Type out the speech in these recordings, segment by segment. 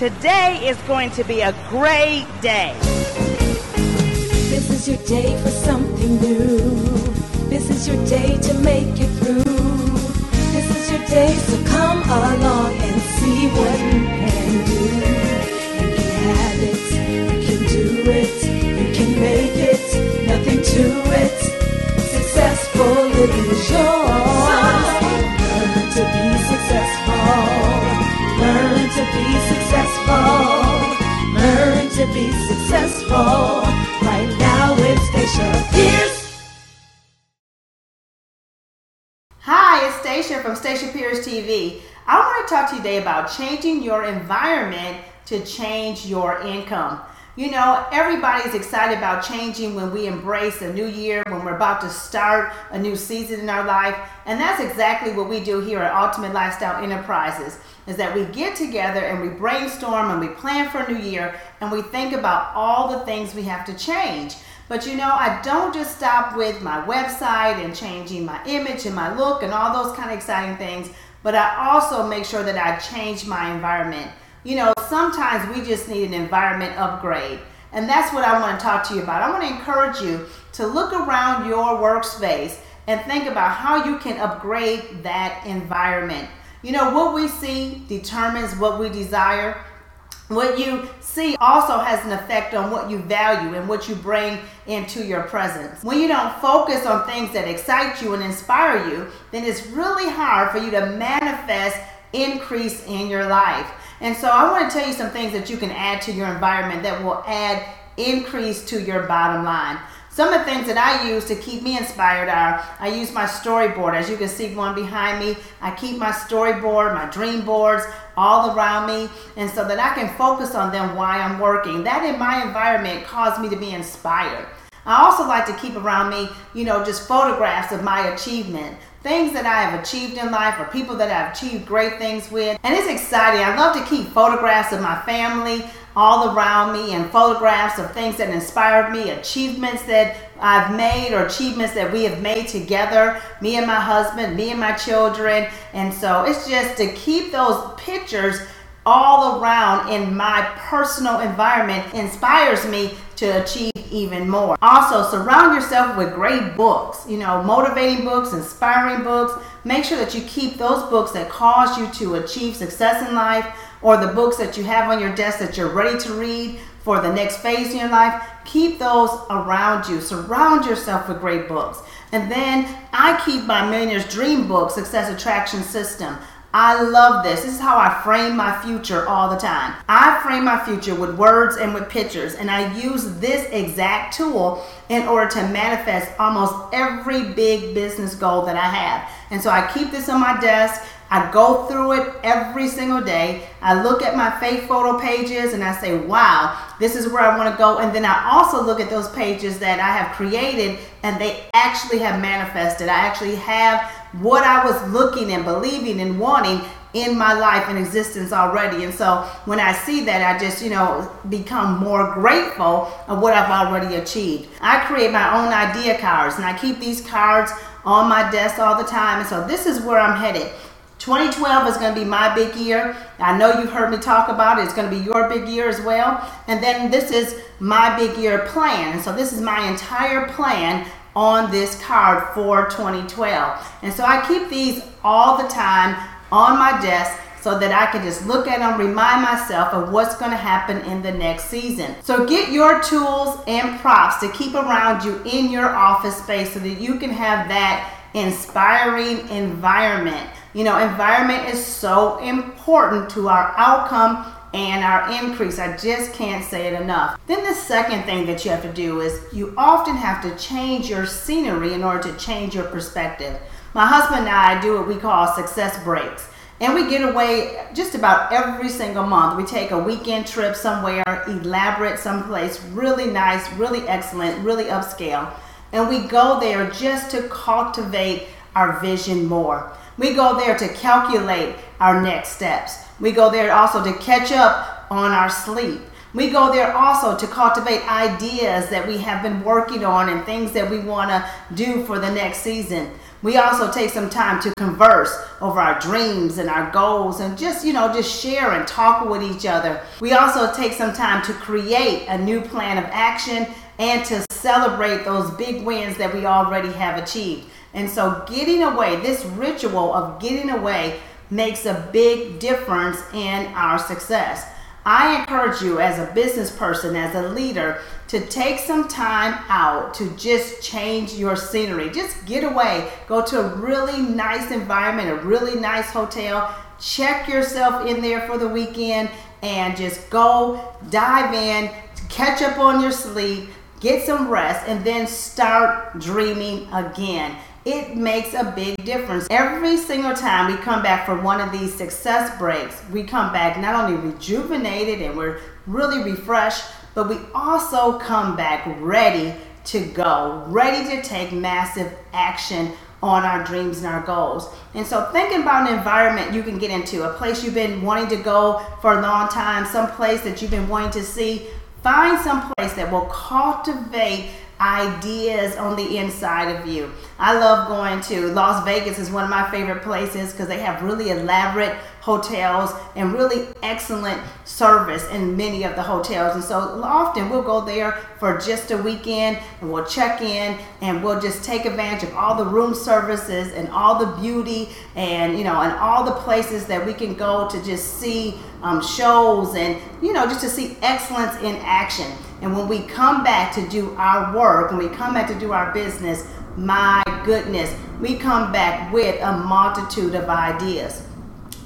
Today is going to be a great day. This is your day for something new. This is your day to make it through. This is your day, so come along and see what you can do. You can have it, you can do it, you can make it, nothing to it. Successful living is yours. Be successful. Right now it's Stacia Pierce. Hi, it's Stacia from Stacia Pierce TV. I want to talk to you today about changing your environment to change your income. You know, everybody's excited about changing when we embrace a new year, when we're about to start a new season in our life. And that's exactly what we do here at Ultimate Lifestyle Enterprises is that we get together and we brainstorm and we plan for a new year and we think about all the things we have to change. But you know, I don't just stop with my website and changing my image and my look and all those kind of exciting things, but I also make sure that I change my environment. You know, sometimes we just need an environment upgrade. And that's what I want to talk to you about. I want to encourage you to look around your workspace and think about how you can upgrade that environment. You know, what we see determines what we desire. What you see also has an effect on what you value and what you bring into your presence. When you don't focus on things that excite you and inspire you, then it's really hard for you to manifest increase in your life. And so I want to tell you some things that you can add to your environment that will add increase to your bottom line. Some of the things that I use to keep me inspired are I use my storyboard. As you can see one behind me, I keep my storyboard, my dream boards all around me, and so that I can focus on them while I'm working. That in my environment caused me to be inspired. I also like to keep around me, you know, just photographs of my achievement, things that I have achieved in life or people that I've achieved great things with. And it's exciting. I love to keep photographs of my family all around me and photographs of things that inspired me, achievements that I've made or achievements that we have made together, me and my husband, me and my children. And so it's just to keep those pictures all around in my personal environment inspires me to achieve even more. Also, surround yourself with great books, you know, motivating books, inspiring books. Make sure that you keep those books that cause you to achieve success in life or the books that you have on your desk that you're ready to read for the next phase in your life. Keep those around you. Surround yourself with great books. And then I keep my Millionaire's Dream book, Success Attraction System. I love this. This is how I frame my future all the time. I frame my future with words and with pictures, and I use this exact tool in order to manifest almost every big business goal that I have. And so I keep this on my desk. I go through it every single day. I look at my fake photo pages and I say, wow, this is where I want to go. And then I also look at those pages that I have created and they actually have manifested. I actually have what I was looking and believing and wanting in my life and existence already. And so when I see that, I just, you know, become more grateful of what I've already achieved. I create my own idea cards and I keep these cards on my desk all the time. And so this is where I'm headed. 2012 is going to be my big year. I know you've heard me talk about it. It's going to be your big year as well. And then this is my big year plan. So this is my entire plan on this card for 2012. And so I keep these all the time on my desk so that I can just look at them, remind myself of what's going to happen in the next season. So get your tools and props to keep around you in your office space so that you can have that inspiring environment. You know, environment is so important to our outcome and our increase. I just can't say it enough. Then the second thing that you have to do is you often have to change your scenery in order to change your perspective. My husband and I do what we call success breaks. And we get away just about every single month. We take a weekend trip somewhere, elaborate, someplace really nice, really excellent, really upscale. And we go there just to cultivate our vision more. We go there to calculate our next steps. We go there also to catch up on our sleep. We go there also to cultivate ideas that we have been working on and things that we want to do for the next season. We also take some time to converse over our dreams and our goals and just, you know, just share and talk with each other. We also take some time to create a new plan of action and to celebrate those big wins that we already have achieved. And so, getting away, this ritual of getting away, makes a big difference in our success. I encourage you as a business person, as a leader, to take some time out to just change your scenery. Just get away, go to a really nice environment, a really nice hotel, check yourself in there for the weekend, and just go dive in, catch up on your sleep, get some rest, and then start dreaming again it makes a big difference. Every single time we come back from one of these success breaks, we come back not only rejuvenated and we're really refreshed, but we also come back ready to go, ready to take massive action on our dreams and our goals. And so, thinking about an environment you can get into, a place you've been wanting to go for a long time, some place that you've been wanting to see, find some place that will cultivate ideas on the inside of you. I love going to Las Vegas is one of my favorite places because they have really elaborate hotels and really excellent service in many of the hotels. And so often we'll go there for just a weekend and we'll check in and we'll just take advantage of all the room services and all the beauty and you know and all the places that we can go to just see um, shows and you know just to see excellence in action. And when we come back to do our work, when we come back to do our business, my goodness, we come back with a multitude of ideas.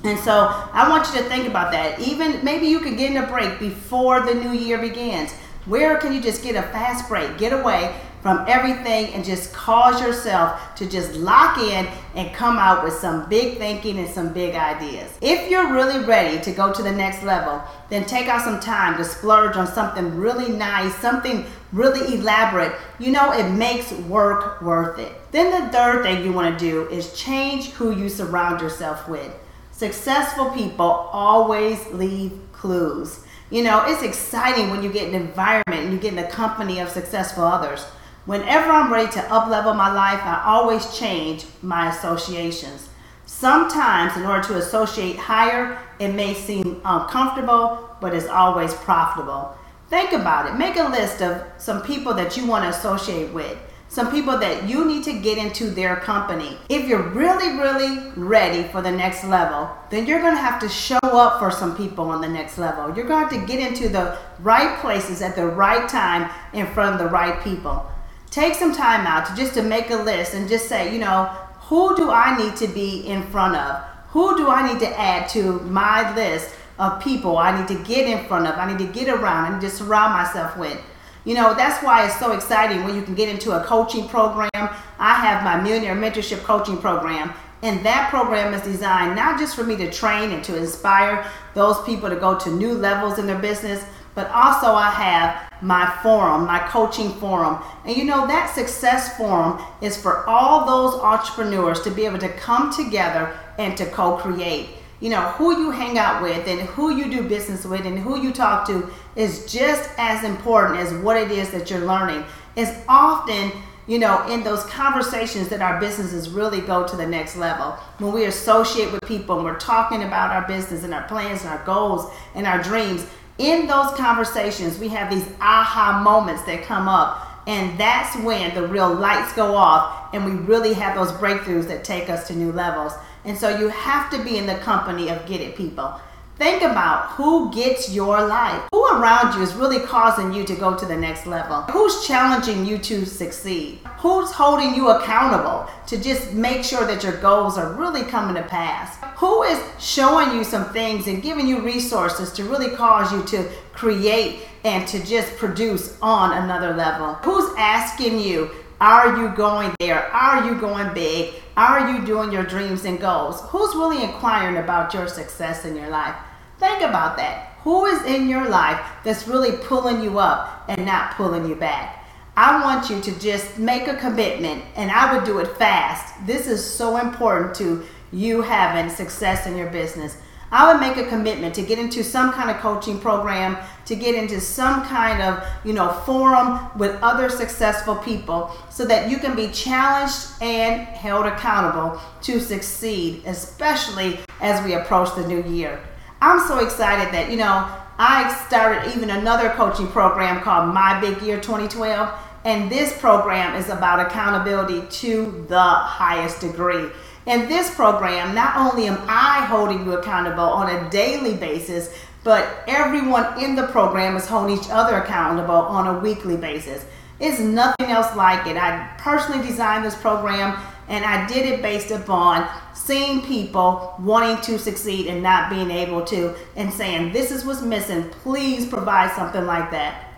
And so I want you to think about that. Even maybe you could get in a break before the new year begins. Where can you just get a fast break, get away from everything, and just cause yourself to just lock in and come out with some big thinking and some big ideas? If you're really ready to go to the next level, then take out some time to splurge on something really nice, something really elaborate. You know, it makes work worth it. Then the third thing you want to do is change who you surround yourself with. Successful people always leave clues. You know, it's exciting when you get an environment and you get in the company of successful others. Whenever I'm ready to uplevel my life, I always change my associations. Sometimes, in order to associate higher, it may seem um, uncomfortable, but it's always profitable. Think about it. Make a list of some people that you want to associate with some people that you need to get into their company. If you're really, really ready for the next level, then you're going to have to show up for some people on the next level. You're going to have to get into the right places at the right time in front of the right people. Take some time out to just to make a list and just say, you know, who do I need to be in front of? Who do I need to add to my list of people I need to get in front of? I need to get around and just surround myself with. You know, that's why it's so exciting when you can get into a coaching program. I have my Millionaire Mentorship Coaching Program, and that program is designed not just for me to train and to inspire those people to go to new levels in their business, but also I have my forum, my coaching forum. And you know, that success forum is for all those entrepreneurs to be able to come together and to co create you know, who you hang out with and who you do business with and who you talk to is just as important as what it is that you're learning. It's often, you know, in those conversations that our businesses really go to the next level. When we associate with people and we're talking about our business and our plans and our goals and our dreams, in those conversations, we have these aha moments that come up. And that's when the real lights go off and we really have those breakthroughs that take us to new levels. And so you have to be in the company of get it people. Think about who gets your life. Who around you is really causing you to go to the next level? Who's challenging you to succeed? Who's holding you accountable to just make sure that your goals are really coming to pass? Who is showing you some things and giving you resources to really cause you to create and to just produce on another level? Who's asking you are you going there? Are you going big? Are you doing your dreams and goals? Who's really inquiring about your success in your life? Think about that. Who is in your life that's really pulling you up and not pulling you back? I want you to just make a commitment, and I would do it fast. This is so important to you having success in your business. I would make a commitment to get into some kind of coaching program, to get into some kind of, you know, forum with other successful people so that you can be challenged and held accountable to succeed, especially as we approach the new year. I'm so excited that, you know, I started even another coaching program called My Big Year 2012 and this program is about accountability to the highest degree. In this program, not only am I holding you accountable on a daily basis, but everyone in the program is holding each other accountable on a weekly basis. It's nothing else like it. I personally designed this program and I did it based upon seeing people wanting to succeed and not being able to, and saying, This is what's missing. Please provide something like that.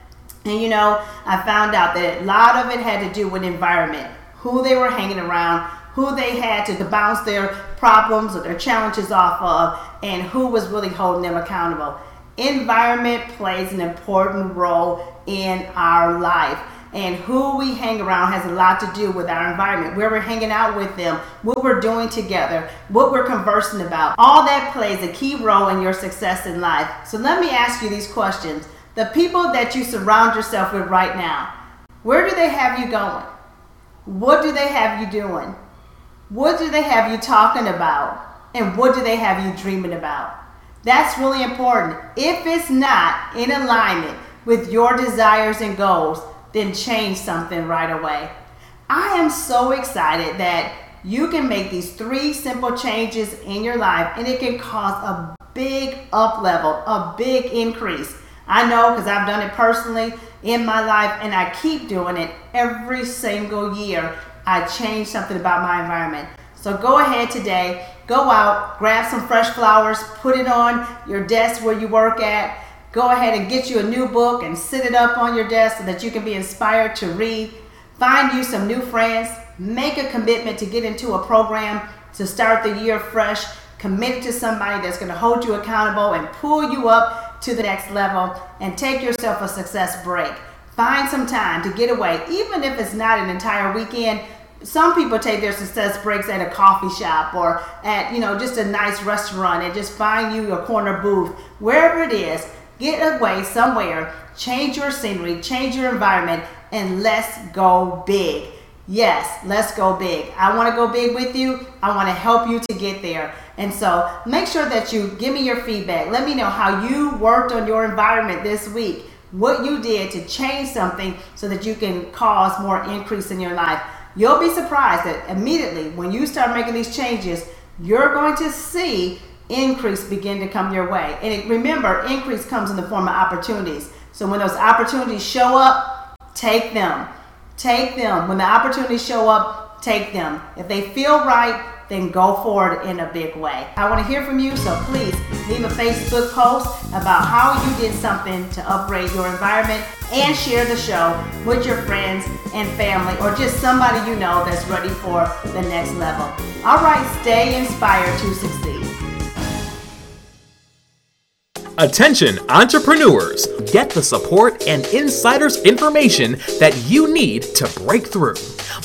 And you know, I found out that a lot of it had to do with environment, who they were hanging around, who they had to bounce their problems or their challenges off of, and who was really holding them accountable. Environment plays an important role in our life. And who we hang around has a lot to do with our environment, where we're hanging out with them, what we're doing together, what we're conversing about. All that plays a key role in your success in life. So let me ask you these questions the people that you surround yourself with right now, where do they have you going? What do they have you doing? What do they have you talking about? And what do they have you dreaming about? That's really important. If it's not in alignment with your desires and goals, then change something right away. I am so excited that you can make these three simple changes in your life and it can cause a big up level, a big increase I know because I've done it personally in my life and I keep doing it every single year. I change something about my environment. So go ahead today, go out, grab some fresh flowers, put it on your desk where you work at. Go ahead and get you a new book and sit it up on your desk so that you can be inspired to read. Find you some new friends. Make a commitment to get into a program to start the year fresh. Commit to somebody that's going to hold you accountable and pull you up to the next level and take yourself a success break. Find some time to get away, even if it's not an entire weekend. Some people take their success breaks at a coffee shop or at, you know, just a nice restaurant and just find you a corner booth, wherever it is. Get away somewhere, change your scenery, change your environment, and let's go big. Yes, let's go big. I want to go big with you. I want to help you to get there. And so make sure that you give me your feedback. Let me know how you worked on your environment this week, what you did to change something so that you can cause more increase in your life. You'll be surprised that immediately when you start making these changes, you're going to see increase begin to come your way. And remember, increase comes in the form of opportunities. So when those opportunities show up, take them. Take them. When the opportunities show up, take them. If they feel right, then go forward in a big way. I want to hear from you, so please leave a Facebook post about how you did something to upgrade your environment and share the show with your friends and family or just somebody you know that's ready for the next level. All right, stay inspired to succeed. Attention, entrepreneurs! Get the support and insiders information that you need to break through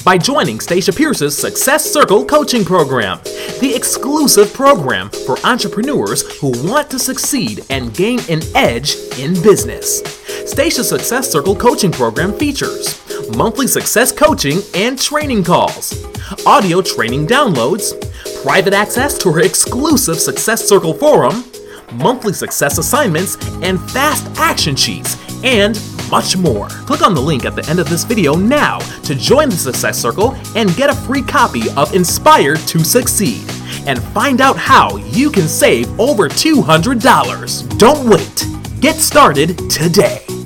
by joining Stacia Pierce's Success Circle coaching program, the exclusive program for entrepreneurs who want to succeed and gain an edge in business. Stacia's Success Circle coaching program features monthly success coaching and training calls, audio training downloads, private access to her exclusive Success Circle forum, monthly success assignments, and fast action sheets, and much more. Click on the link at the end of this video now to join the Success Circle and get a free copy of Inspired to Succeed and find out how you can save over $200. Don't wait. Get started today.